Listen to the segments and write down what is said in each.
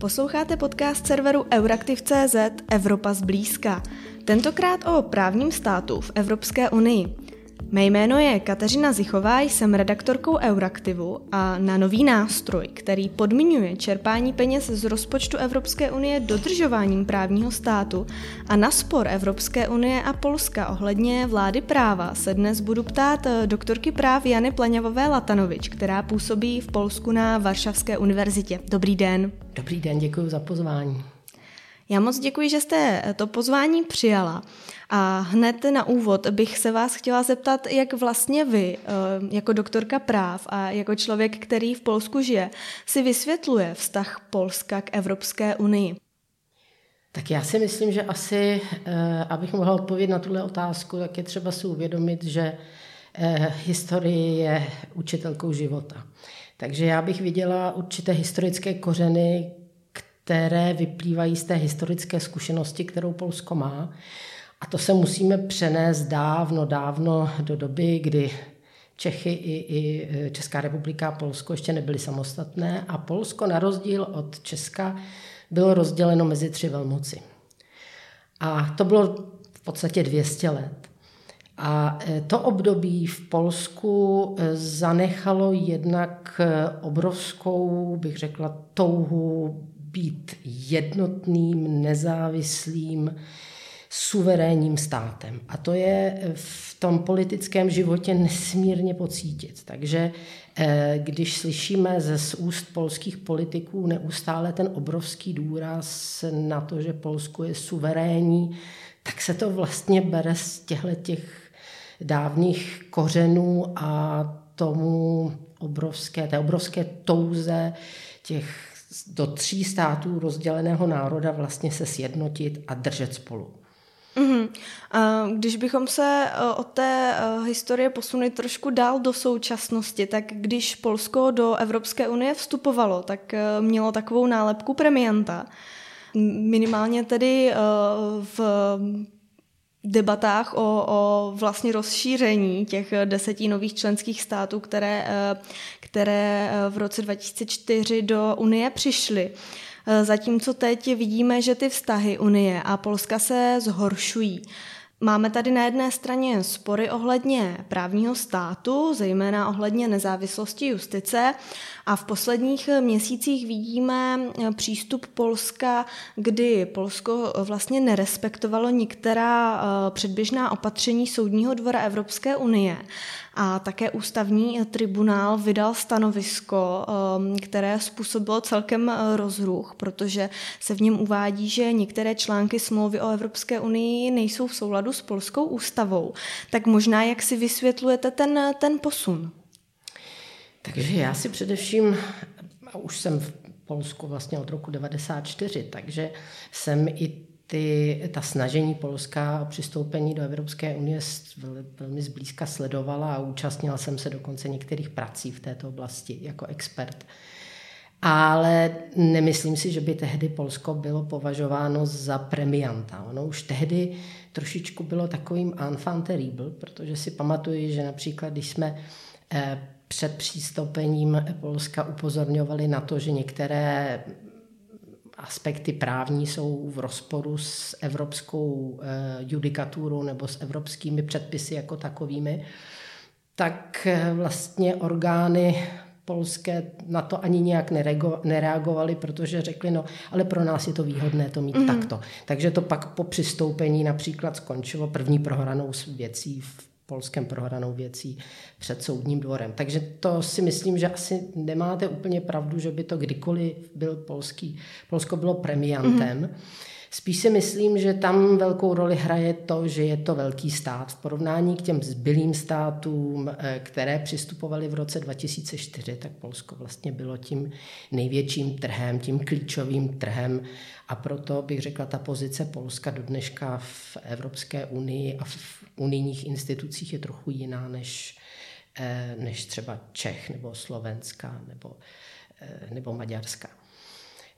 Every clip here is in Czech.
Posloucháte podcast serveru Euraktiv.cz Evropa zblízka. Tentokrát o právním státu v Evropské unii. Mé jméno je Kateřina Zichová, jsem redaktorkou Euraktivu a na nový nástroj, který podmiňuje čerpání peněz z rozpočtu Evropské unie dodržováním právního státu a na spor Evropské unie a Polska ohledně vlády práva se dnes budu ptát eh, doktorky práv Jany Pleňavové Latanovič, která působí v Polsku na Varšavské univerzitě. Dobrý den. Dobrý den, děkuji za pozvání. Já moc děkuji, že jste to pozvání přijala. A hned na úvod bych se vás chtěla zeptat, jak vlastně vy, eh, jako doktorka práv a jako člověk, který v Polsku žije, si vysvětluje vztah Polska k Evropské unii. Tak já si myslím, že asi, eh, abych mohla odpovědět na tuhle otázku, tak je třeba si uvědomit, že eh, historie je učitelkou života. Takže já bych viděla určité historické kořeny, které vyplývají z té historické zkušenosti, kterou Polsko má. A to se musíme přenést dávno, dávno do doby, kdy Čechy i, i e, Česká republika a Polsko ještě nebyly samostatné a Polsko na rozdíl od Česka bylo rozděleno mezi tři velmoci. A to bylo v podstatě 200 let. A e, to období v Polsku e, zanechalo jednak obrovskou, bych řekla, touhu být jednotným, nezávislým, suverénním státem. A to je v tom politickém životě nesmírně pocítit. Takže eh, když slyšíme ze úst polských politiků neustále ten obrovský důraz na to, že Polsko je suverénní, tak se to vlastně bere z těchto těch dávných kořenů a tomu obrovské, té obrovské touze těch do tří států rozděleného národa vlastně se sjednotit a držet spolu. Mm-hmm. A když bychom se e, od té e, historie posunuli trošku dál do současnosti, tak když Polsko do Evropské unie vstupovalo, tak e, mělo takovou nálepku premianta. Minimálně tedy v debatách o, o vlastně rozšíření těch deseti nových členských států, které, které v roce 2004 do Unie přišly. Zatímco teď vidíme, že ty vztahy Unie a Polska se zhoršují. Máme tady na jedné straně spory ohledně právního státu, zejména ohledně nezávislosti justice. A v posledních měsících vidíme přístup Polska, kdy Polsko vlastně nerespektovalo některá eh, předběžná opatření Soudního dvora Evropské unie a také ústavní tribunál vydal stanovisko, um, které způsobilo celkem uh, rozruch, protože se v něm uvádí, že některé články smlouvy o Evropské unii nejsou v souladu s polskou ústavou. Tak možná, jak si vysvětlujete ten, ten posun? Takže já si především, a už jsem v Polsku vlastně od roku 94, takže jsem i ty, ta snažení Polska a přistoupení do Evropské unie velmi zblízka sledovala a účastnila jsem se dokonce některých prací v této oblasti jako expert. Ale nemyslím si, že by tehdy Polsko bylo považováno za premianta. Ono už tehdy trošičku bylo takovým enfant terrible, protože si pamatuju, že například, když jsme eh, před přistoupením Polska upozorňovali na to, že některé aspekty právní jsou v rozporu s evropskou eh, judikaturou nebo s evropskými předpisy jako takovými, tak eh, vlastně orgány polské na to ani nějak nereagovali, protože řekli, no, ale pro nás je to výhodné to mít mm. takto. Takže to pak po přistoupení například skončilo první prohranou věcí v polském prohranou věcí před soudním dvorem. Takže to si myslím, že asi nemáte úplně pravdu, že by to kdykoliv byl polský. Polsko bylo premiantem. Mm-hmm. Spíš si myslím, že tam velkou roli hraje to, že je to velký stát v porovnání k těm zbylým státům, eh, které přistupovaly v roce 2004, tak Polsko vlastně bylo tím největším trhem, tím klíčovým trhem a proto bych řekla, ta pozice Polska do dneška v Evropské unii a v unijních institucích je trochu jiná než, eh, než třeba Čech nebo Slovenska nebo, eh, nebo Maďarska.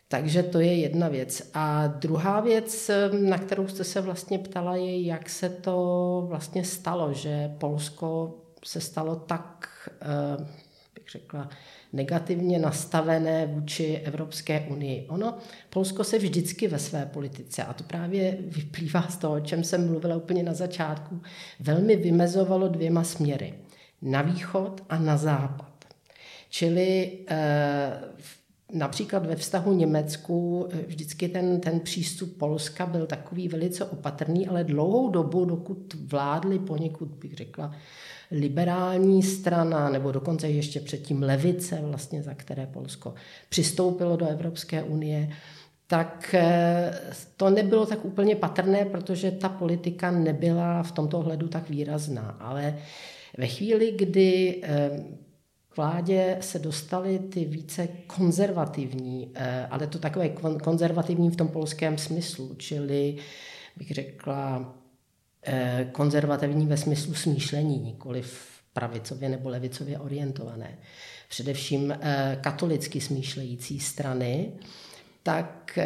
Takže to je jedna věc. A druhá věc, na kterou jste se vlastně ptala, je, jak se to vlastně stalo, že Polsko se stalo tak, eh, bych řekla, negativně nastavené vůči Evropské unii. Ono, Polsko se vždycky ve své politice, a to právě vyplývá z toho, o čem jsem mluvila úplně na začátku, velmi vymezovalo dvěma směry. Na východ a na západ. Čili eh, Například ve vztahu Německu eh, vždycky ten, ten přístup Polska byl takový velice opatrný, ale dlouhou dobu, dokud vládli poněkud, bych řekla, liberální strana, nebo dokonce ještě předtím levice, vlastně, za které Polsko přistoupilo do Evropské unie, tak eh, to nebylo tak úplně patrné, protože ta politika nebyla v tomto ohledu tak výrazná. Ale ve chvíli, kdy eh, vládě se dostaly ty více konzervativní, eh, ale to takové konzervativní v tom polském smyslu, čili bych řekla eh, konzervativní ve smyslu smýšlení, nikoli pravicově nebo levicově orientované. Především eh, katolicky smýšlející strany, tak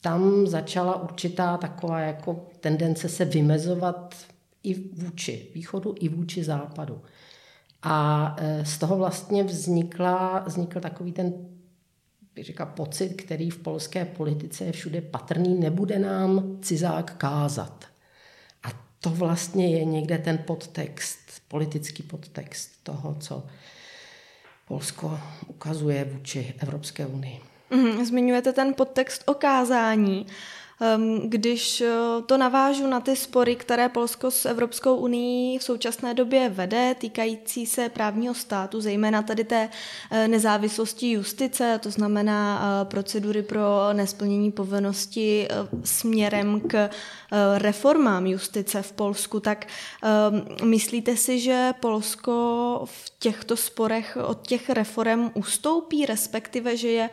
tam začala určitá taková jako tendence se vymezovat i vůči východu, i vůči západu. A e, z toho vlastně vznikla, vznikl takový ten bych řekla, pocit, který v polské politice je všude patrný, nebude nám cizák kázat. A to vlastně je někde ten podtext, politický podtext toho, co Polsko ukazuje vůči Evropské unii. Mhm, zmiňujete ten podtext o kázání. Ehm, když eh, to navážu na ty spory, které Polsko s Evropskou unii v současné době vede, týkající se právního státu, zejména tady té eh, nezávislosti justice, to znamená eh, procedury pro nesplnění povinnosti směrem k reformám justice v Polsku, tak ehm, myslíte si, že Polsko v těchto sporech od těch reform ustoupí, respektive, že je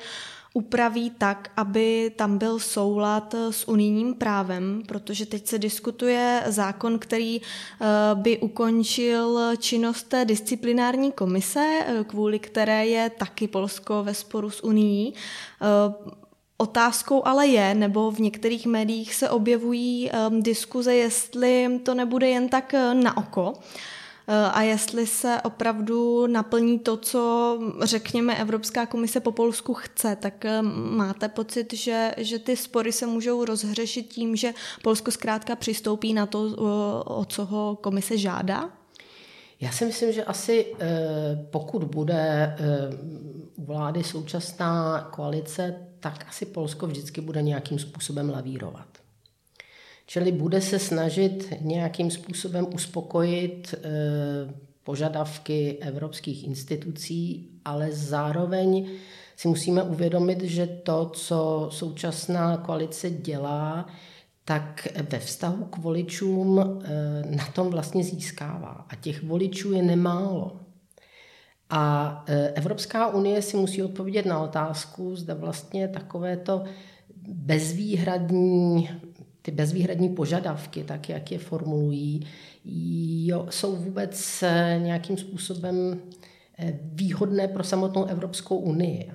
upraví tak, aby tam byl soulad s unijním právem, protože teď se diskutuje zákon, který eh, by ukončil činnost té disciplinární komise, eh, kvůli které je taky Polsko ve sporu s Unií. Eh, otázkou ale je, nebo v některých médiích se objevují diskuze, jestli to nebude jen tak na oko, a jestli se opravdu naplní to, co řekněme Evropská komise po Polsku chce, tak eh, máte pocit, že, že ty spory se můžou rozhřešit tím, že Polsko zkrátka přistoupí na to, eh, o co ho komise žádá? Já si myslím, že asi pokud bude u vlády současná koalice, tak asi Polsko vždycky bude nějakým způsobem lavírovat. Čili bude se snažit nějakým způsobem uspokojit eh, požadavky evropských institucí, ale zároveň si musíme uvědomit, že to, co současná koalice dělá, tak ve vztahu k voličům eh, na tom vlastně získává. A těch voličů je nemálo. A eh, Evropská unie si musí odpovědět na otázku, zda vlastně takovéto bezvýhradní ty bezvýhradní požadavky, tak jak je formulují, jo, jsou vůbec eh, nějakým způsobem eh, výhodné pro samotnou Evropskou unii.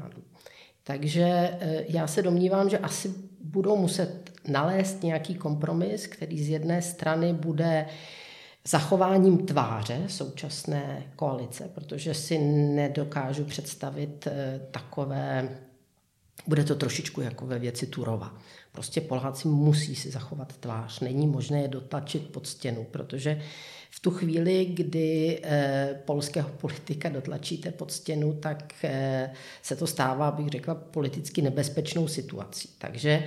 Takže eh, já se domnívám, že asi budou muset nalézt nějaký kompromis, který z jedné strany bude zachováním tváře současné koalice, protože si nedokážu představit takové, bude to trošičku jako ve věci Turova. Prostě Poláci musí si zachovat tvář. Není možné je dotlačit pod stěnu, protože v tu chvíli, kdy eh, polského politika dotlačíte pod stěnu, tak eh, se to stává, bych řekla, politicky nebezpečnou situací. Takže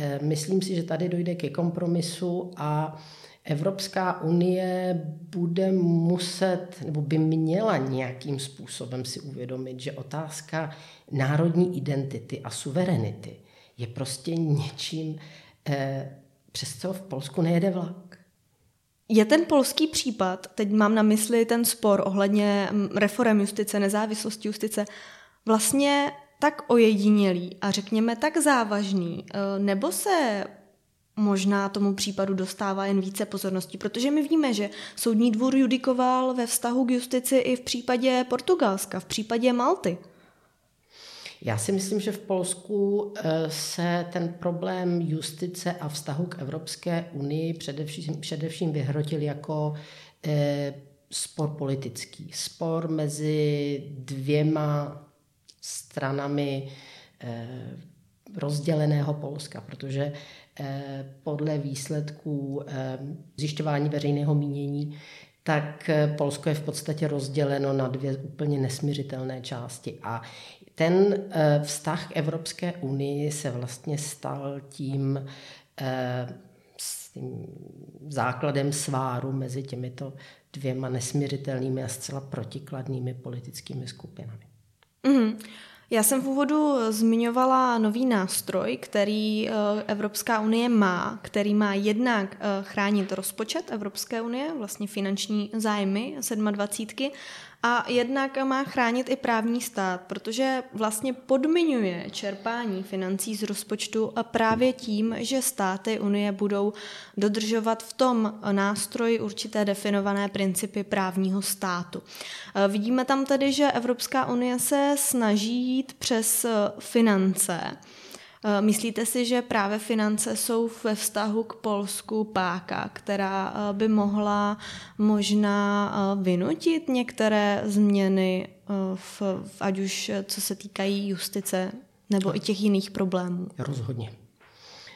eh, myslím si, že tady dojde ke kompromisu a Evropská unie bude muset, nebo by měla nějakým způsobem si uvědomit, že otázka národní identity a suverenity je prostě něčím, eh, přes co v Polsku nejede vlak. Je ten polský případ, teď mám na mysli ten spor ohledně mm, reform justice, nezávislosti justice, vlastně tak ojedinělý a řekněme tak závažný, eh, nebo se možná tomu případu dostává jen více pozornosti, protože my víme, že Soudní dvůr judikoval ve vztahu k justici i v případě Portugalska, v případě Malty. Já si myslím, že v Polsku eh, se ten problém justice a vztahu k Evropské unii především, především vyhrotil jako eh, spor politický, spor mezi dvěma stranami eh, rozděleného Polska, protože podle výsledků zjišťování veřejného mínění tak Polsko je v podstatě rozděleno na dvě úplně nesměřitelné části. A ten vztah k Evropské unii se vlastně stal tím, tím základem sváru mezi těmito dvěma nesměřitelnými a zcela protikladnými politickými skupinami. Mm. Já jsem v úvodu zmiňovala nový nástroj, který eh, Evropská unie má, který má jednak eh, chránit rozpočet Evropské unie, vlastně finanční zájmy 27 a jednak má chránit i právní stát, protože vlastně podmiňuje čerpání financí z rozpočtu a právě tím, že státy Unie budou dodržovat v tom nástroji určité definované principy právního státu. Vidíme tam tedy, že Evropská unie se snaží jít přes finance, Eh, myslíte si, že právě finance jsou ve vztahu k Polsku páka, která eh, by mohla možná eh, vynutit některé změny, v, ať už co se týkají justice nebo i těch jiných problémů? Rozhodně.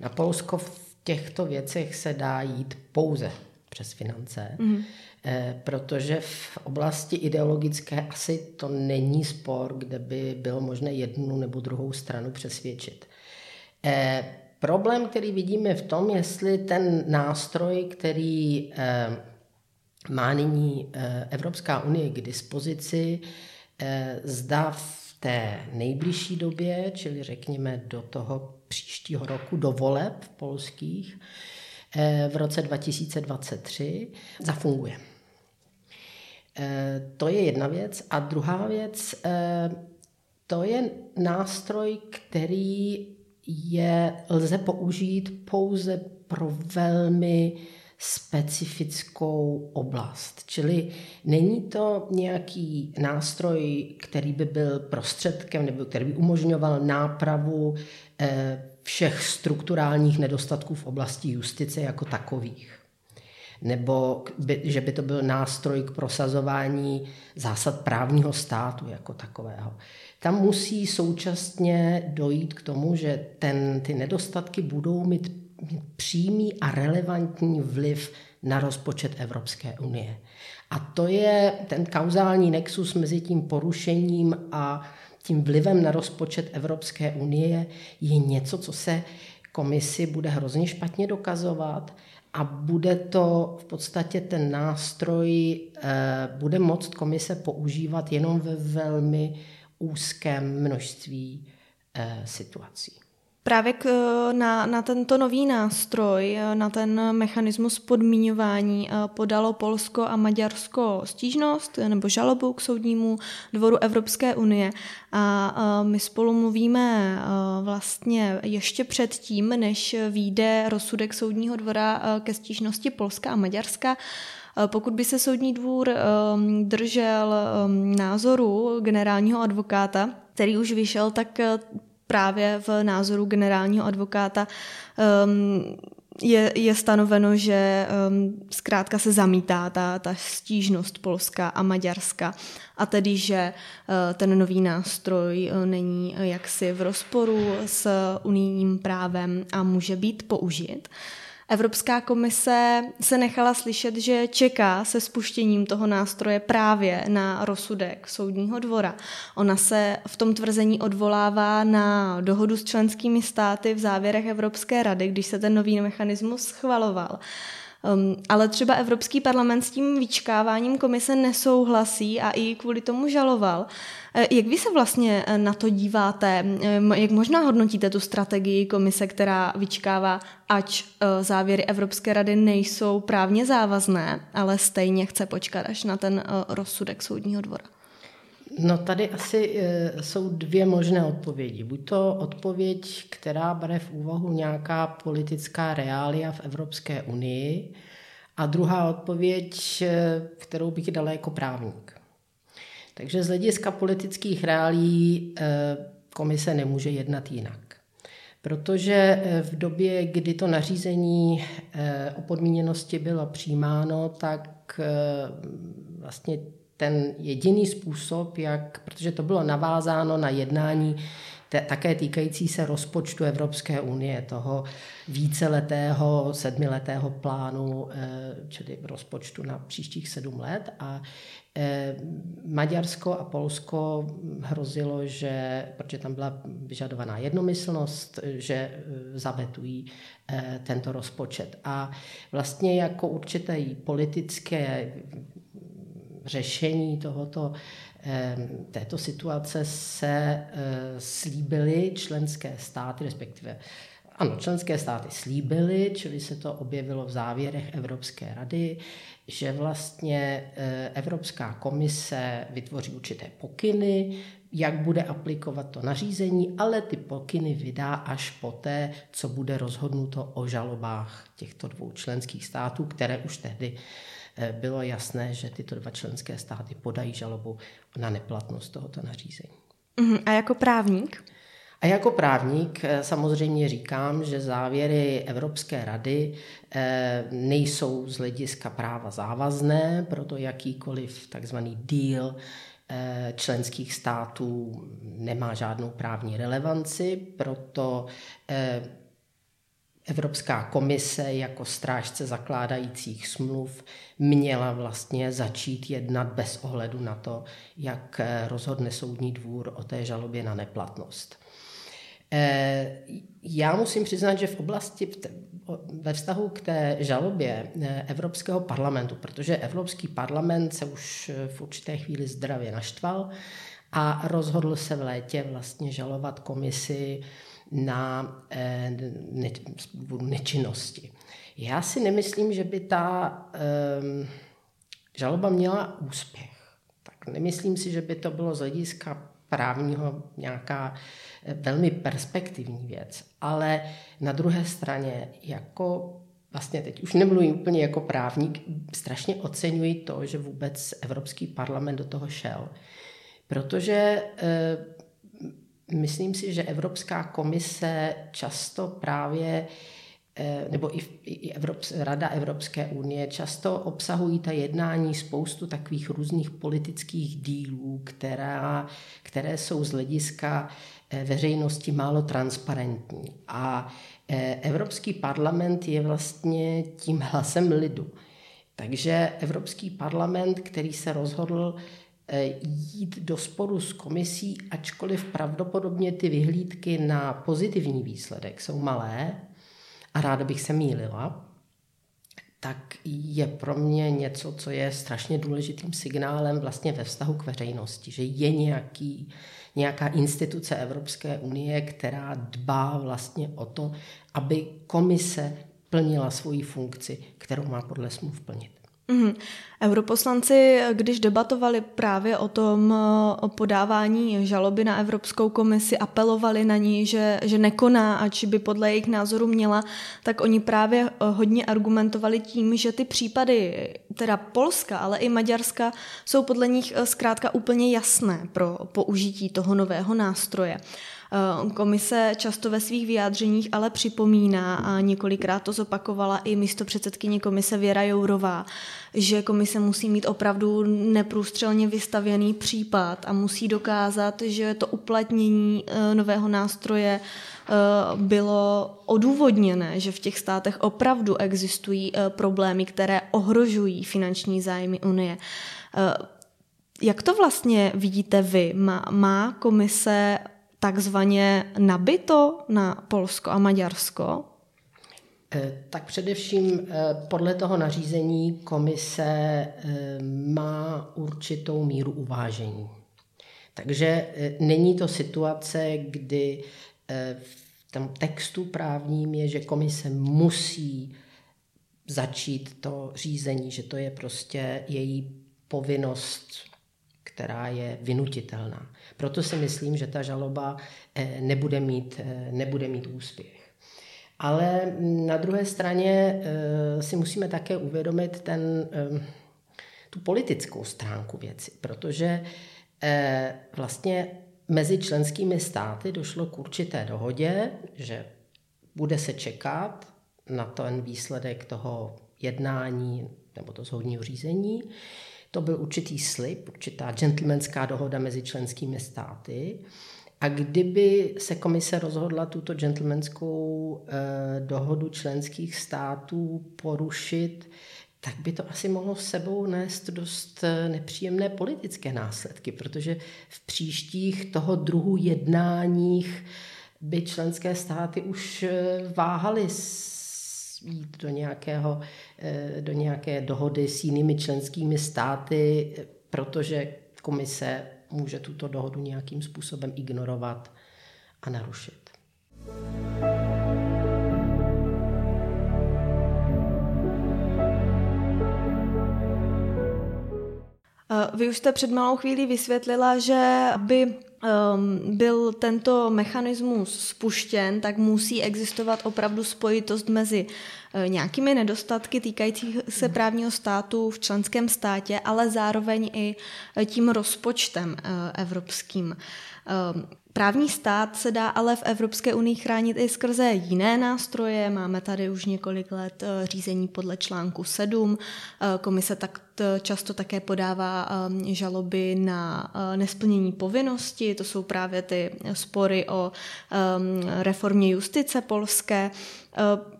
Na Polsko v těchto věcech se dá jít pouze přes finance, mm. protože v oblasti ideologické asi to není spor, kde by bylo možné jednu nebo druhou stranu přesvědčit. Eh, problém, který vidíme v tom, jestli ten nástroj, který eh, má nyní eh, Evropská unie k dispozici, eh, zda v té nejbližší době, čili řekněme do toho příštího roku, do voleb polských, eh, v roce 2023, zafunguje. To je jedna věc. A druhá věc, to je nástroj, který je lze použít pouze pro velmi specifickou oblast. Čili není to nějaký nástroj, který by byl prostředkem nebo který by umožňoval nápravu eh, všech strukturálních nedostatků v oblasti justice jako takových. Nebo by, že by to byl nástroj k prosazování zásad právního státu jako takového. Tam musí současně dojít k tomu, že ten, ty nedostatky budou mít, mít přímý a relevantní vliv na rozpočet Evropské unie. A to je ten kauzální nexus mezi tím porušením a tím vlivem na rozpočet Evropské unie. Je něco, co se komisi bude hrozně špatně dokazovat a bude to v podstatě ten nástroj, eh, bude moct komise používat jenom ve velmi úzkém množství eh, situací. Právě k, na, na tento nový nástroj, eh, na ten mechanismus podmíňování eh, podalo Polsko a Maďarsko stížnost nebo žalobu k soudnímu dvoru Evropské unie. A my spolu mluvíme vlastně ještě předtím, než vyjde rozsudek soudního dvora ke stížnosti Polska a Maďarska. Eh, pokud by se soudní dvůr ehm, držel ehm, názoru generálního advokáta, který už vyšel, tak eh, právě v názoru generálního advokáta ehm, je, je stanoveno, že um, zkrátka se zamítá ta, ta stížnost Polska a Maďarska a tedy, že uh, ten nový nástroj uh, není jaksi v rozporu s unijním právem a může být použit. Uh, Evropská komise se nechala slyšet, že čeká se spuštěním toho nástroje právě na rozsudek soudního dvora. Ona se v tom tvrzení odvolává na dohodu s členskými státy v závěrech Evropské rady, když se ten nový mechanismus schvaloval. Um, ale třeba Evropský parlament s tím vyčkáváním komise nesouhlasí a i kvůli tomu žaloval. Eh, jak vy se vlastně eh, na to díváte? Eh, jak možná hodnotíte tu strategii komise, která vyčkává, ať závěry Evropské rady nejsou právně závazné, ale stejně chce počkat až na ten rozsudek soudního dvora? No tady asi jsou dvě možné odpovědi. Buď to odpověď, která bere v úvahu nějaká politická reália v Evropské unii, a druhá odpověď, kterou bych dala jako právník. Takže z hlediska politických reálí eh, komise nemůže jednat jinak. Protože v době, kdy to nařízení o podmíněnosti bylo přijímáno, tak vlastně ten jediný způsob, jak, protože to bylo navázáno na jednání te, také týkající se rozpočtu Evropské unie, toho víceletého, sedmiletého plánu, eh, čili rozpočtu na příštích sedm let. A eh, Maďarsko a Polsko hrozilo, že, protože tam byla vyžadovaná jednomyslnost, že eh, zavetují tento rozpočet. A vlastně jako určité politické řešení tohoto, této situace se eh, slíbily členské státy, respektive ano, členské státy slíbily, čili se to objevilo v závěrech Evropské rady, že vlastně eh, Evropská komise vytvoří určité pokyny, jak bude aplikovat to nařízení, ale ty pokyny vydá až poté, co bude rozhodnuto o žalobách těchto dvou členských států, které už tehdy Eh, bylo jasné, že tyto dva členské státy podají žalobu na neplatnost tohoto nařízení. Mhm, a jako právník? A jako právník eh, samozřejmě říkám, že závěry Evropské rady eh, nejsou z hlediska práva závazné, proto jakýkoliv takzvaný deal členských států nemá žádnou právní relevanci, proto Evropská komise jako strážce zakládajících smluv měla vlastně začít jednat bez ohledu na to, jak rozhodne soudní dvůr o té žalobě na neplatnost. Eh, já musím přiznat, že v oblasti ve vztahu k té žalobě eh, Evropského parlamentu, protože Evropský parlament se už v určité chvíli zdravě naštval a rozhodl se v létě vlastně žalovat komisi na eh, ne, nečinnosti. Já si nemyslím, že by ta um, žaloba měla úspěch. Tak nemyslím si, že by to bylo z hlediska právního nějaká eh, velmi perspektivní věc. Ale na druhé straně, jako vlastně teď už nemluvím úplně jako právník, strašně oceňuji to, že vůbec Evropský parlament do toho šel. Protože Myslím si, že Evropská komise často právě eh, nebo i, i Rada Evropské unie často obsahují ta jednání spoustu takových různých politických dílů, která, které jsou z hlediska eh, veřejnosti málo transparentní. A eh, Evropský parlament je vlastně tím hlasem lidu. Takže Evropský parlament, který se rozhodl jít do sporu s komisí, ačkoliv pravděpodobně ty vyhlídky na pozitivní výsledek jsou malé a ráda bych se mýlila, tak je pro mě něco, co je strašně důležitým signálem vlastně ve vztahu k veřejnosti, že je nějaký, nějaká instituce Evropské unie, která dbá vlastně o to, aby komise plnila svoji funkci, kterou má podle smluv plnit. Mm. Europoslanci, když debatovali právě o tom o podávání žaloby na Evropskou komisi, apelovali na ní, že, že nekoná, ač by podle jejich názoru měla, tak oni právě eh, hodně argumentovali tím, že ty případy, teda Polska, ale i Maďarska, jsou podle nich eh, zkrátka úplně jasné pro použití toho nového nástroje. Eh, komise často ve svých vyjádřeních ale připomíná a několikrát to zopakovala i místo předsedkyně komise Věra Jourová, že komise musí mít opravdu neprůstřelně vystavěný případ a musí dokázat, že to uplatnění eh, nového nástroje eh, bylo odůvodněné, že v těch státech opravdu existují problémy, které ohrožují finanční zájmy Unie. Jak to vlastně vidíte vy? Má, má komise takzvaně nabito na Polsko a Maďarsko? Eh, tak především eh, podle toho nařízení komise eh, má určitou míru uvážení. Takže není to situace, kdy v tom textu právním je, že komise musí začít to řízení, že to je prostě její povinnost, která je vynutitelná. Proto si myslím, že ta žaloba eh, nebude mít, eh, nebude mít úspěch. Ale na druhé straně eh, si musíme také uvědomit ten, tu politickou stránku věci, protože vlastně mezi členskými státy došlo k určité dohodě, že bude se čekat na ten výsledek toho jednání nebo to soudního řízení. To byl určitý slib, určitá gentlemanská dohoda mezi členskými státy. A kdyby se komise rozhodla tuto gentlemanskou eh, dohodu členských států porušit, tak by to asi mohlo s sebou nést dost eh, nepříjemné politické následky, protože v příštích toho druhu jednáních by členské státy už eh, váhaly jít do, nějakého, do nějaké dohody s jinými členskými státy, protože komise může tuto dohodu nějakým způsobem ignorovat a narušit. Vy už jste před malou chvílí vysvětlila, že by um, byl tento mechanismus spuštěn, tak musí existovat opravdu spojitost mezi uh, nějakými nedostatky týkajících se právního státu v členském státě, ale zároveň i uh, tím rozpočtem uh, evropským. Um, Právní stát se dá ale v Evropské unii chránit i skrze jiné nástroje. Máme tady už několik let eh, řízení podle článku 7. Eh, komise tak často také podává eh, žaloby na nesplnění povinnosti. To jsou právě ty spory o reformě justice polské.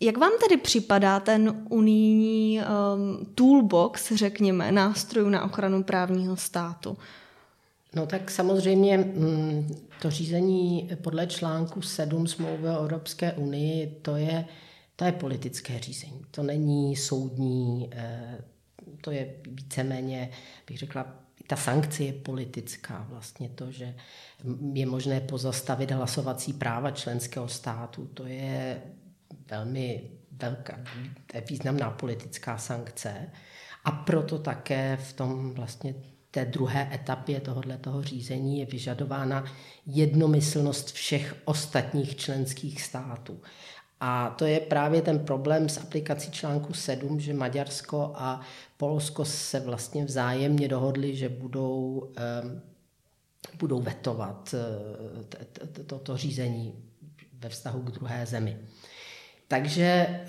Jak vám tedy připadá ten unijní toolbox, řekněme, nástrojů na ochranu právního státu? No tak samozřejmě mm, to řízení podle článku 7 smlouvy o Evropské unii, to je, to je politické řízení. To není soudní, eh, to je víceméně, bych řekla, ta sankce je politická. Vlastně to, že je možné pozastavit hlasovací práva členského státu, to je velmi velká, významná politická sankce. A proto také v tom vlastně té druhé etapě tohoto řízení je vyžadována jednomyslnost všech ostatních členských států. A to je právě ten problém s aplikací článku 7, že Maďarsko a Polsko se vlastně vzájemně dohodli, že budou, budou vetovat eh, toto řízení ve vztahu k druhé zemi. Takže eh,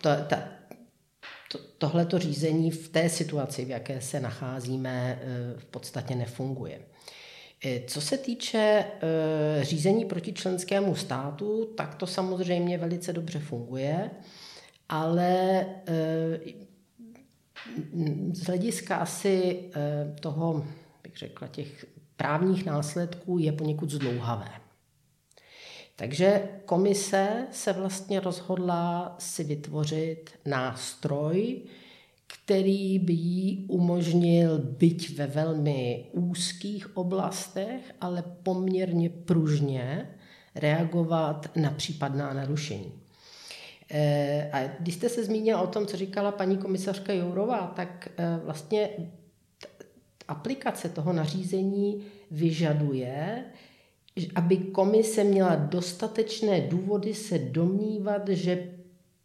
to, ta, to, tohleto řízení v té situaci, v jaké se nacházíme, eh, v podstatě nefunguje. Eh, co se týče eh, řízení proti členskému státu, tak to samozřejmě velice dobře funguje, ale z hlediska asi toho, bych řekla, těch právních následků je poněkud zdlouhavé. Takže komise se vlastně rozhodla si vytvořit nástroj, který by jí umožnil byť ve velmi úzkých oblastech, ale poměrně pružně reagovat na případná narušení. Eh, a když jste se zmínila o tom, co říkala paní komisařka Jourová, tak eh, vlastně aplikace toho nařízení vyžaduje, aby komise měla dostatečné důvody se domnívat, že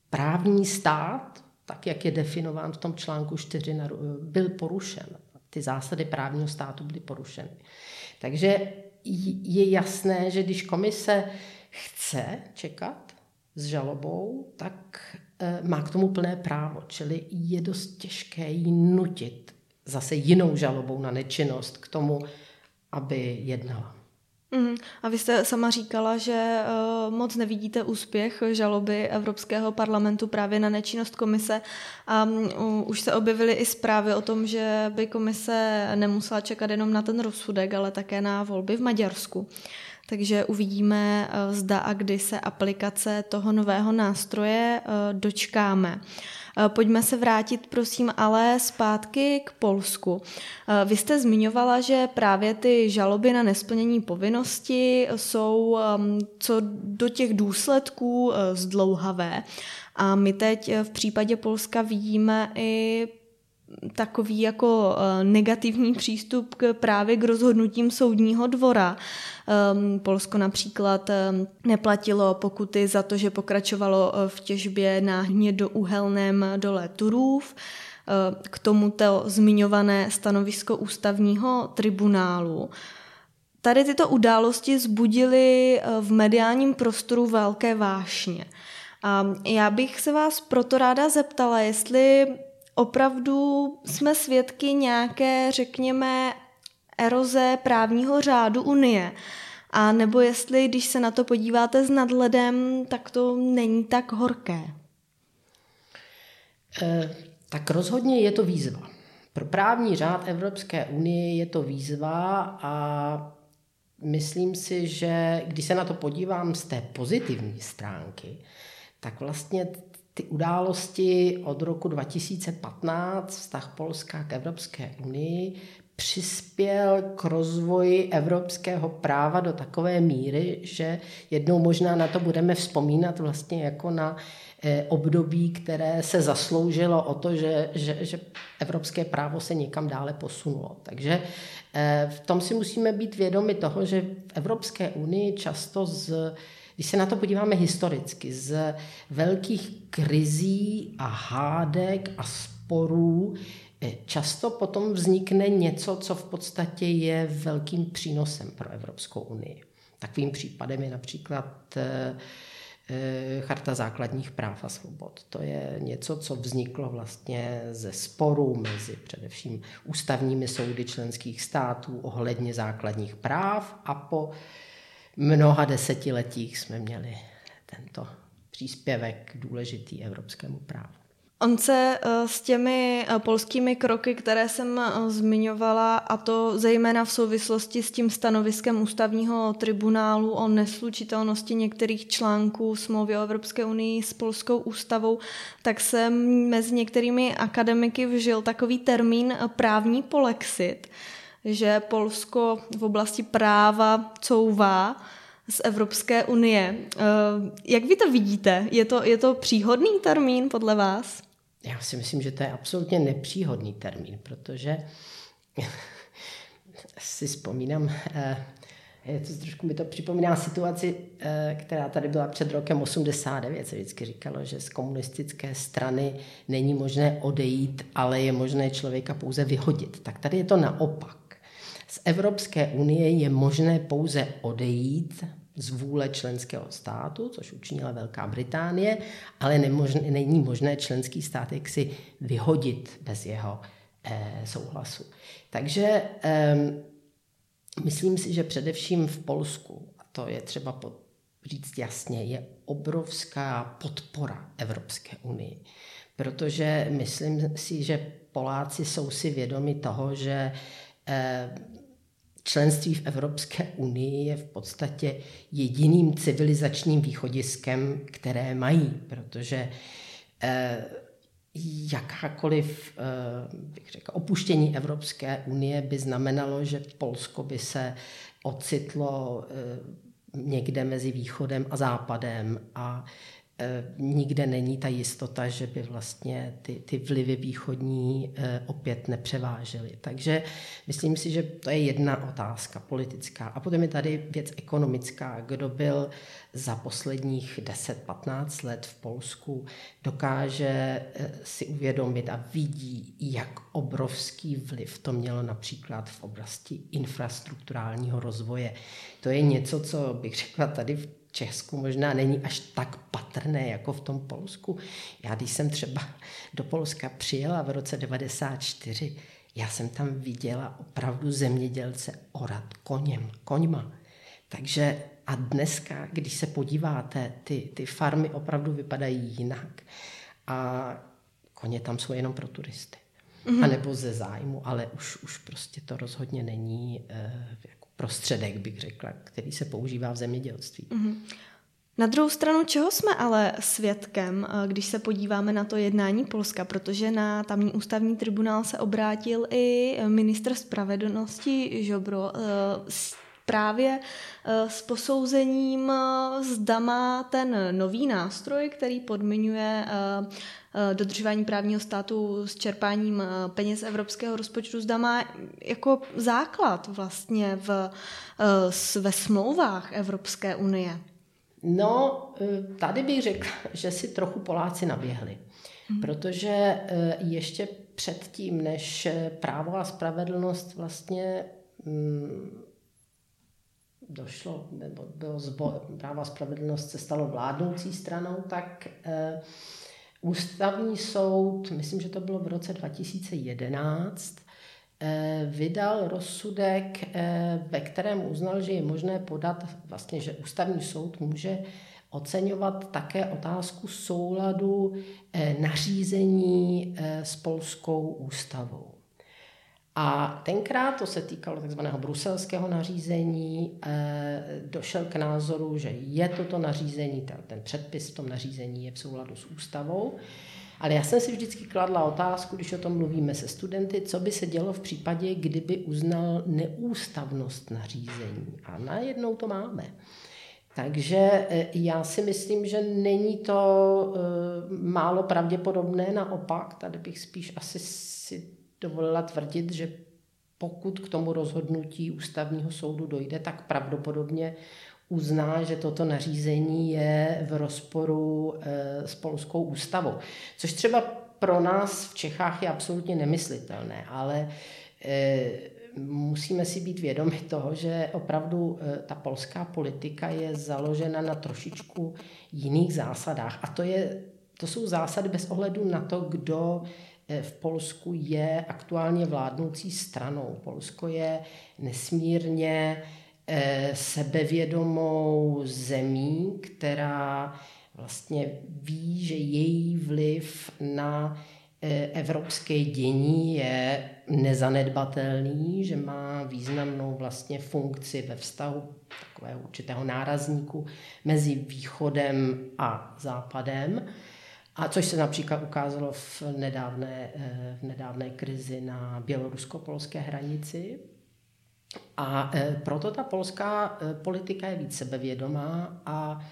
právní stát, tak jak je definován v tom článku 4, byl porušen. Ty zásady právního státu byly porušeny. Takže je jasné, že když komise chce čekat s žalobou, tak eh, má k tomu plné právo. Čili je dost těžké ji nutit zase jinou žalobou na nečinnost k tomu, aby jednala. Mm. A vy jste sama říkala, že uh, moc nevidíte úspěch žaloby Evropského parlamentu právě na nečinnost komise a um, už se objevily i zprávy o tom, že by komise nemusela čekat jenom na ten rozsudek, ale také na volby v Maďarsku. Takže uvidíme, uh, zda a kdy se aplikace toho nového nástroje uh, dočkáme. Eh, pojďme se vrátit, prosím, ale zpátky k Polsku. Eh, vy jste zmiňovala, že právě ty žaloby na nesplnění povinnosti jsou ehm, co do těch důsledků eh, zdlouhavé. A my teď v případě Polska vidíme i takový jako negativní přístup k právě k rozhodnutím soudního dvora. Um, Polsko například um, neplatilo pokuty za to, že pokračovalo uh, v těžbě na hnědouhelném dole Turův. Uh, k tomuto zmiňované stanovisko ústavního tribunálu. Tady tyto události zbudily v mediálním prostoru velké vášně. A já bych se vás proto ráda zeptala, jestli opravdu jsme svědky nějaké, řekněme, eroze právního řádu Unie. A nebo jestli, když se na to podíváte s nadhledem, tak to není tak horké. E, tak rozhodně je to výzva. Pro právní řád Evropské unie je to výzva a myslím si, že když se na to podívám z té pozitivní stránky, tak vlastně ty události od roku 2015, vztah Polska k Evropské unii, přispěl k rozvoji evropského práva do takové míry, že jednou možná na to budeme vzpomínat vlastně jako na eh, období, které se zasloužilo o to, že, že, že evropské právo se někam dále posunulo. Takže eh, v tom si musíme být vědomi toho, že v Evropské unii často z když se na to podíváme historicky, z velkých krizí a hádek a sporů eh, často potom vznikne něco, co v podstatě je velkým přínosem pro Evropskou unii. Takovým případem je například eh, eh, Charta základních práv a svobod. To je něco, co vzniklo vlastně ze sporů mezi především ústavními soudy členských států ohledně základních práv a po mnoha desetiletích jsme měli tento příspěvek důležitý evropskému právu. On se eh, s těmi eh, polskými kroky, které jsem eh, zmiňovala, a to zejména v souvislosti s tím stanoviskem ústavního tribunálu o neslučitelnosti některých článků smlouvy o Evropské unii s polskou ústavou, tak se mezi některými akademiky vžil takový termín právní polexit že Polsko v oblasti práva couvá z Evropské unie. Eh, jak vy to vidíte? Je to, je to příhodný termín podle vás? Já si myslím, že to je absolutně nepříhodný termín, protože si vzpomínám, eh, je to trošku mi to připomíná situaci, eh, která tady byla před rokem 89. Se vždycky říkalo, že z komunistické strany není možné odejít, ale je možné člověka pouze vyhodit. Tak tady je to naopak. Z Evropské unie je možné pouze odejít z vůle členského státu, což učinila Velká Británie, ale nemožné, není možné členský stát jak si vyhodit bez jeho eh, souhlasu. Takže eh, myslím si, že především v Polsku, a to je třeba říct jasně, je obrovská podpora Evropské unii. Protože myslím si, že Poláci jsou si vědomi toho, že eh, členství v Evropské unii je v podstatě jediným civilizačním východiskem, které mají, protože eh, jakákoliv eh, bych řekl, opuštění Evropské unie by znamenalo, že Polsko by se ocitlo eh, někde mezi východem a západem a nikde není ta jistota, že by vlastně ty, ty vlivy východní eh, opět nepřevážely. Takže myslím si, že to je jedna otázka politická. A potom je tady věc ekonomická. Kdo byl za posledních 10-15 let v Polsku, dokáže eh, si uvědomit a vidí, jak obrovský vliv to mělo například v oblasti infrastrukturálního rozvoje. To je něco, co bych řekla tady v Česku možná není až tak patrné jako v tom Polsku. Já když jsem třeba do Polska přijela v roce 94, já jsem tam viděla opravdu zemědělce orat koněm, koňma. Takže a dneska, když se podíváte, ty, ty farmy opravdu vypadají jinak. A koně tam jsou jenom pro turisty. Mm-hmm. A nebo ze zájmu, ale už, už prostě to rozhodně není eh, prostředek, bych řekla, který se používá v zemědělství. Mm-hmm. Na druhou stranu, čeho jsme ale svědkem, eh, když se podíváme na to jednání Polska, protože na tamní ústavní tribunál se obrátil i ministr spravedlnosti Žobro eh, právě eh, s posouzením, zda má ten nový nástroj, který podmiňuje dodržování právního státu s čerpáním peněz evropského rozpočtu, zda má jako základ vlastně v, ve smlouvách Evropské unie. No, eh, tady bych řekla, že si trochu Poláci naběhli. Hmm. Protože eh, ještě předtím, než eh, právo a spravedlnost vlastně mm, došlo, nebo bylo zbo, právo a spravedlnost se stalo vládnoucí stranou, tak Ústavní soud, myslím, že to bylo v roce 2011, eh, vydal rozsudek, eh, ve kterém uznal, že je možné podat, vlastně, že ústavní soud může oceňovat také otázku souladu eh, nařízení s polskou ústavou. A tenkrát to se týkalo takzvaného bruselského nařízení, eh, došel k názoru, že je toto nařízení, ten, předpis v tom nařízení je v souladu s ústavou. Ale já jsem si vždycky kladla otázku, když o tom mluvíme se studenty, co by se dělo v případě, kdyby uznal neústavnost nařízení. A najednou to máme. Takže eh, já si myslím, že není to eh, málo pravděpodobné, naopak, tady bych spíš asi si dovolila tvrdit, že pokud k tomu rozhodnutí ústavního soudu dojde, tak pravděpodobně uzná, že toto nařízení je v rozporu eh, s polskou ústavou. Což třeba pro nás v Čechách je absolutně nemyslitelné, ale eh, musíme si být vědomi toho, že opravdu eh, ta polská politika je založena na trošičku jiných zásadách. A to, je, to jsou zásady bez ohledu na to, kdo v Polsku je aktuálně vládnoucí stranou. Polsko je nesmírně eh, sebevědomou zemí, která vlastně ví, že její vliv na eh, evropské dění je nezanedbatelný, že má významnou vlastně funkci ve vztahu takového určitého nárazníku mezi východem a západem. A což se například ukázalo v nedávné, eh, v nedávné krizi na bělorusko-polské hranici. A eh, proto ta polská eh, politika je víc sebevědomá a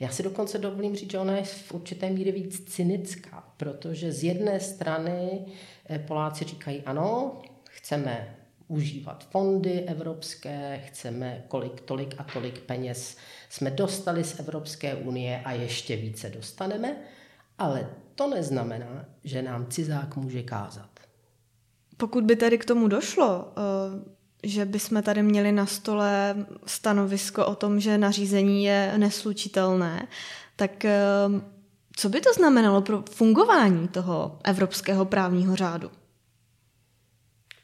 já si dokonce dovolím říct, že ona je v určité míře víc cynická, protože z jedné strany Poláci říkají ano, chceme užívat fondy evropské, chceme kolik, tolik a tolik peněz jsme dostali z Evropské unie a ještě více dostaneme. Ale to neznamená, že nám cizák může kázat. Pokud by tady k tomu došlo, eh, že bychom tady měli na stole stanovisko o tom, že nařízení je neslučitelné, tak eh, co by to znamenalo pro fungování toho evropského právního řádu?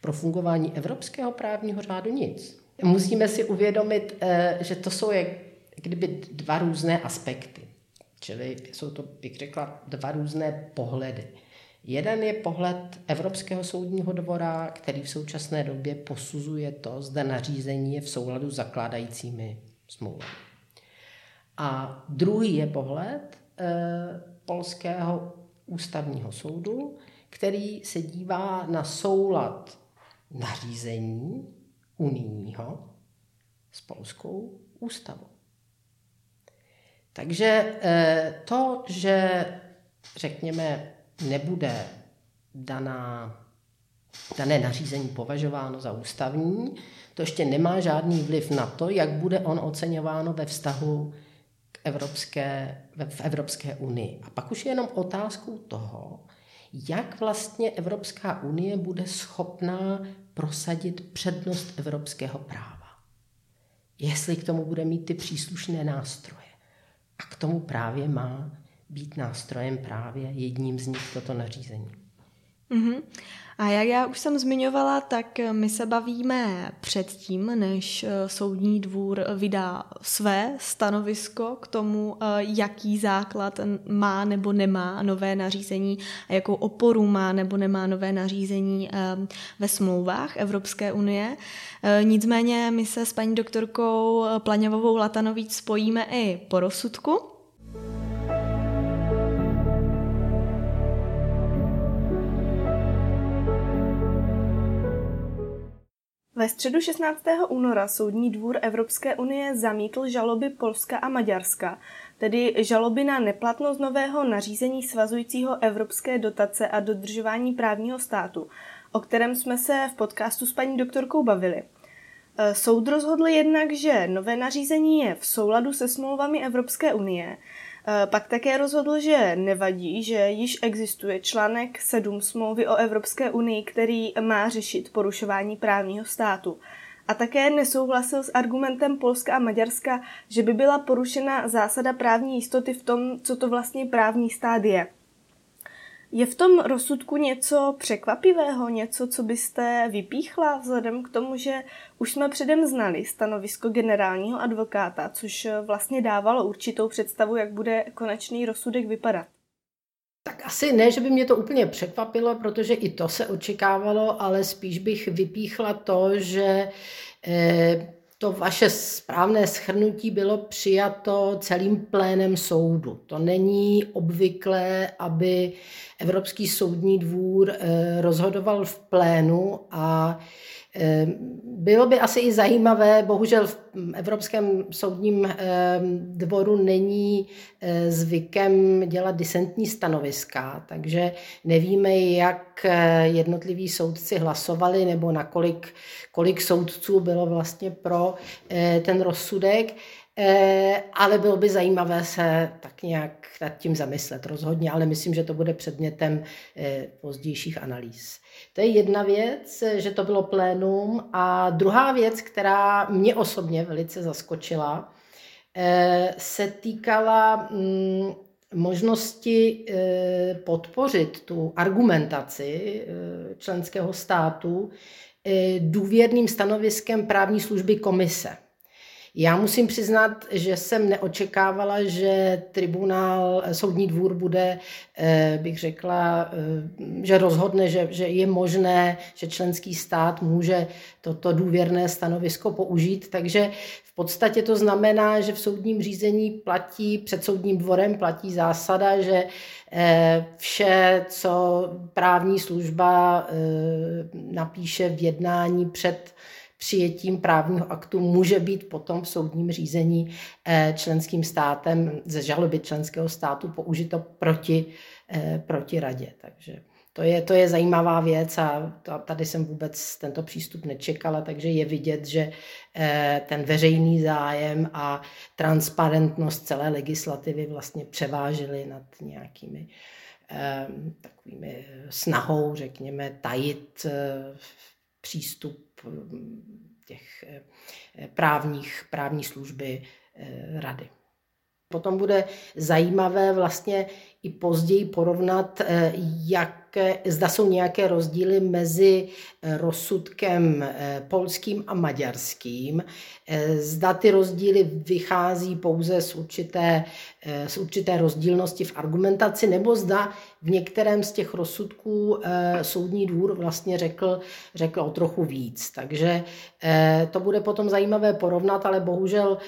Pro fungování evropského právního řádu nic. Musíme si uvědomit, eh, že to jsou jak kdyby dva různé aspekty. Čili jsou to, bych řekla, dva různé pohledy. Jeden je pohled Evropského soudního dvora, který v současné době posuzuje to, zda nařízení je v souladu s zakládajícími smlouvami. A druhý je pohled e, Polského ústavního soudu, který se dívá na soulad nařízení unijního s polskou ústavou. Takže eh, to, že řekněme, nebude daná, dané nařízení považováno za ústavní, to ještě nemá žádný vliv na to, jak bude on oceňováno ve vztahu k Evropské, v Evropské unii. A pak už je jenom otázkou toho, jak vlastně Evropská unie bude schopná prosadit přednost evropského práva. Jestli k tomu bude mít ty příslušné nástroje. A k tomu právě má být nástrojem právě jedním z nich toto nařízení. Mm-hmm. A jak já už jsem zmiňovala, tak my se bavíme předtím, než eh, soudní dvůr vydá své stanovisko k tomu, eh, jaký základ má nebo nemá nové nařízení a jakou oporu má nebo nemá nové nařízení eh, ve smlouvách Evropské unie. Nicméně my se s paní doktorkou Plaňovou Latanovíc spojíme i po rozsudku, Ve středu 16. února Soudní dvůr Evropské unie zamítl žaloby Polska a Maďarska, tedy žaloby na neplatnost nového nařízení svazujícího evropské dotace a dodržování právního státu, o kterém jsme se v podcastu s paní doktorkou bavili. E, soud rozhodl jednak, že nové nařízení je v souladu se smlouvami Evropské unie, pak také rozhodl, že nevadí, že již existuje článek 7 smlouvy o Evropské unii, který má řešit porušování právního státu. A také nesouhlasil s argumentem Polska a Maďarska, že by byla porušena zásada právní jistoty v tom, co to vlastně právní stát je. Je v tom rozsudku něco překvapivého, něco, co byste vypíchla vzhledem k tomu, že už jsme předem znali stanovisko generálního advokáta, což vlastně dávalo určitou představu, jak bude konečný rozsudek vypadat? Tak asi ne, že by mě to úplně překvapilo, protože i to se očekávalo, ale spíš bych vypíchla to, že eh, to vaše správné schrnutí bylo přijato celým plénem soudu. To není obvyklé, aby Evropský soudní dvůr eh, rozhodoval v plénu a bylo by asi i zajímavé, bohužel v Evropském soudním ehm, dvoru není eh, zvykem dělat disentní stanoviska, takže nevíme, jak eh, jednotliví soudci hlasovali nebo nakolik kolik soudců bylo vlastně pro eh, ten rozsudek. Ale bylo by zajímavé se tak nějak nad tím zamyslet rozhodně, ale myslím, že to bude předmětem pozdějších analýz. To je jedna věc, že to bylo plénum. A druhá věc, která mě osobně velice zaskočila, eh, se týkala mm, možnosti eh, podpořit tu argumentaci eh, členského státu důvěrným stanoviskem právní služby komise. Já musím přiznat, že jsem neočekávala, že tribunál, soudní dvůr bude, eh, bych řekla, eh, že rozhodne, že, že je možné, že členský stát může toto důvěrné stanovisko použít. Takže v podstatě to znamená, že v soudním řízení platí, před soudním dvorem platí zásada, že eh, vše, co právní služba napíše v jednání před přijetím právního aktu může být potom v soudním řízení eh, členským státem ze žaloby členského státu použito proti, eh, proti radě. Takže to je, to je zajímavá věc a tady jsem vůbec tento přístup nečekala, takže je vidět, že eh, ten veřejný zájem a transparentnost celé legislativy vlastně převážily nad nějakými takovými snahou, řekněme, tajit přístup těch eh, právních, právní služby eh, rady. Potom bude zajímavé vlastně i později porovnat, eh, jak, zda jsou nějaké rozdíly mezi eh, rozsudkem eh, polským a maďarským. Zda ty rozdíly vychází pouze z určité, z určité rozdílnosti v argumentaci, nebo zda v některém z těch rozsudků soudní dvůr vlastně řekl, řekl o trochu víc. Takže to bude potom zajímavé porovnat, ale bohužel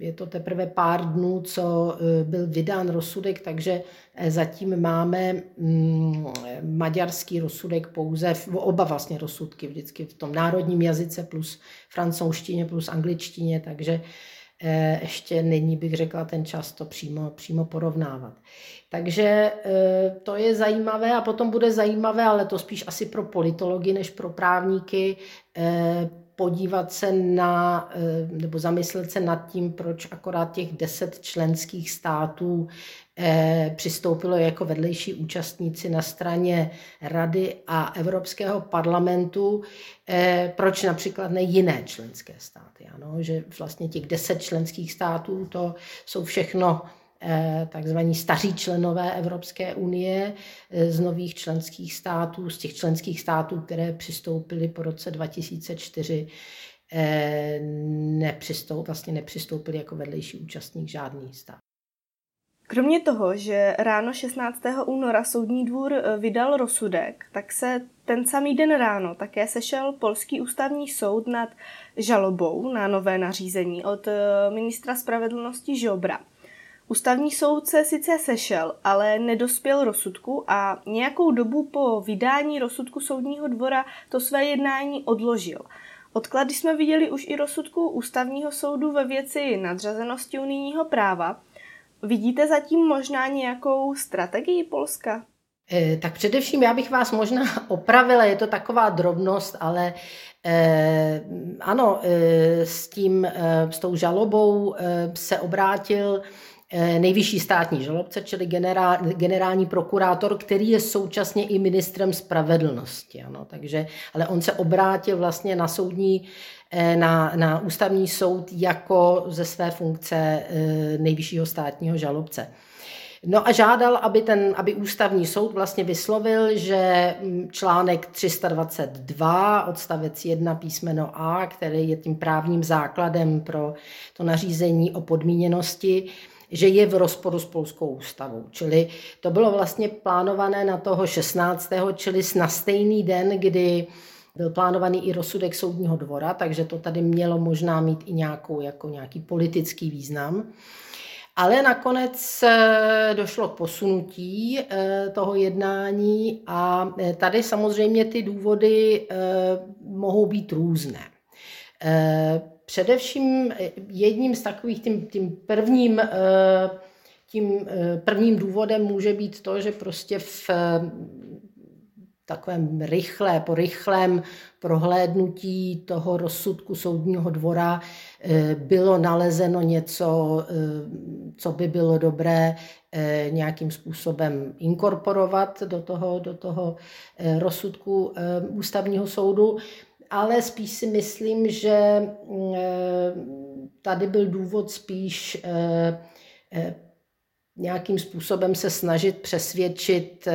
je to teprve pár dnů, co e, byl vydán rozsudek, takže e, zatím máme mm, maďarský rozsudek pouze, oba vlastně rozsudky vždycky v tom národním jazyce plus francouzštině plus angličtině, takže e, ještě není, bych řekla, ten čas to přímo, přímo porovnávat. Takže to je zajímavé a potom bude zajímavé, ale to spíš asi pro politology než pro právníky, podívat se na, eh, nebo zamyslet se nad tím, proč akorát těch deset členských států eh, přistoupilo jako vedlejší účastníci na straně Rady a Evropského parlamentu, eh, proč například ne jiné členské státy. Ano? Že vlastně těch deset členských států to jsou všechno takzvaní staří členové Evropské unie eh, z nových členských států, z těch členských států, které přistoupily po roce 2004, eh, nepřistoup, vlastně nepřistoupili jako vedlejší účastník žádný stát. Kromě toho, že ráno 16. února Soudní dvůr vydal rozsudek, tak se ten samý den ráno také sešel Polský ústavní soud nad žalobou na nové nařízení od ministra spravedlnosti Žobra. Ústavní soud se sice sešel, ale nedospěl rozsudku a nějakou dobu po vydání rozsudku soudního dvora to své jednání odložil. Odklady jsme viděli už i rozsudku ústavního soudu ve věci nadřazenosti unijního práva. Vidíte zatím možná nějakou strategii Polska? E, tak především já bych vás možná opravila, je to taková drobnost, ale e, ano, e, s, tím, s tou žalobou se obrátil Eh, nejvyšší státní žalobce, čili generál, generální prokurátor, který je současně i ministrem spravedlnosti. Ano. Takže, ale on se obrátil vlastně na soudní, eh, na, na ústavní soud jako ze své funkce eh, nejvyššího státního žalobce. No a žádal, aby, ten, aby ústavní soud vlastně vyslovil, že mm, článek 322 odstavec 1 písmeno A, který je tím právním základem pro to nařízení o podmíněnosti, že je v rozporu s polskou ústavou. Čili to bylo vlastně plánované na toho 16. čili na stejný den, kdy byl plánovaný i rozsudek soudního dvora, takže to tady mělo možná mít i nějakou, jako nějaký politický význam. Ale nakonec eh, došlo k posunutí eh, toho jednání a eh, tady samozřejmě ty důvody mohou být různé. Především jedním z takových, tím, tím prvním tím prvním důvodem může být to, že prostě v takovém rychlé, po rychlém prohlédnutí toho rozsudku soudního dvora eh, bylo nalezeno něco, eh, co by bylo dobré eh, nějakým způsobem inkorporovat do toho, do toho rozsudku ústavního soudu. Ale spíš si myslím, že tady byl důvod spíš nějakým způsobem se snažit přesvědčit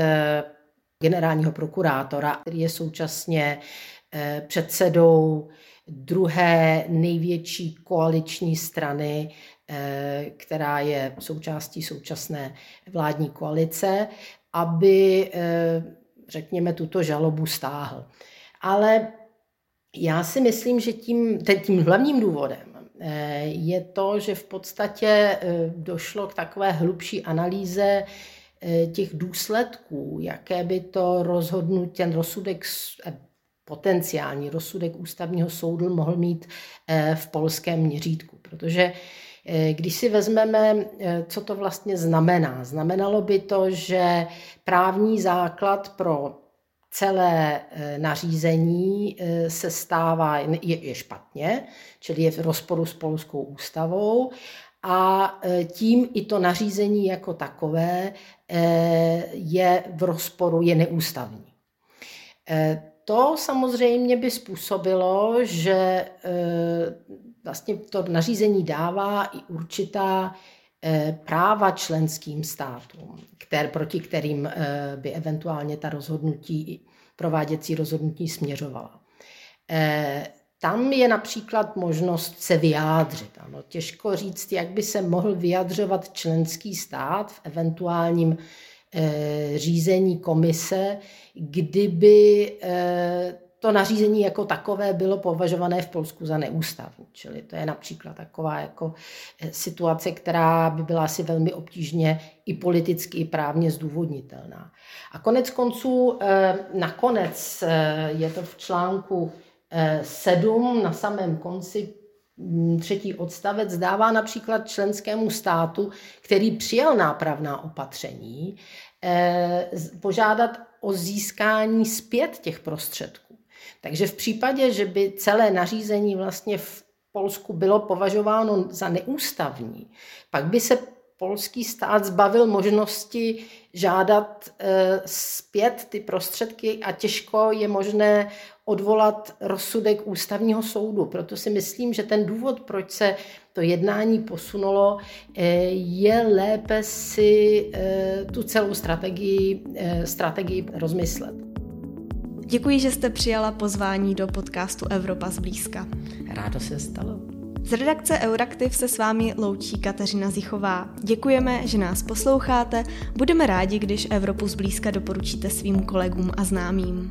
generálního prokurátora, který je současně eh, předsedou druhé největší koaliční strany, eh, která je součástí současné vládní koalice, aby, eh, řekněme, tuto žalobu stáhl. Ale já si myslím, že tím, tím hlavním důvodem je to, že v podstatě došlo k takové hlubší analýze Eh, těch důsledků, jaké by to rozhodnutí, ten rozsudek, eh, potenciální rozsudek ústavního soudu mohl mít eh, v polském měřítku. Protože když si vezmeme, co to vlastně znamená, znamenalo by to, že právní základ pro celé nařízení se stává, je, je špatně, čili je v rozporu s polskou ústavou a e, tím i to nařízení jako takové je v rozporu, je neústavní. To samozřejmě by způsobilo, že vlastně to nařízení dává i určitá práva členským státům, které, proti kterým by eventuálně ta rozhodnutí, prováděcí rozhodnutí směřovala. Tam je například možnost se vyjádřit. Ano. Těžko říct, jak by se mohl vyjadřovat členský stát v eventuálním řízení komise, kdyby to nařízení jako takové bylo považované v Polsku za neústavní. Čili to je například taková jako eh, situace, která by byla asi velmi obtížně i politicky, i právně zdůvodnitelná. A konec konců, nakonec je to v článku 7 na samém konci mm, třetí odstavec dává například členskému státu, který přijal nápravná opatření, eh, požádat o získání zpět těch prostředků. Takže v případě, že by celé nařízení vlastně v Polsku bylo považováno za neústavní, pak by se polský stát zbavil možnosti žádat eh, zpět ty prostředky a těžko je možné odvolat rozsudek ústavního soudu. Proto si myslím, že ten důvod, proč se to jednání posunulo, eh, je lépe si eh, tu celou strategii, strategii rozmyslet. Děkuji, že jste přijala pozvání do podcastu Evropa zblízka. Rádo se stalo. Z redakce Euraktiv se s vámi loučí Kateřina Zichová. Děkujeme, že nás posloucháte. Budeme rádi, když Evropu zblízka doporučíte svým kolegům a známým.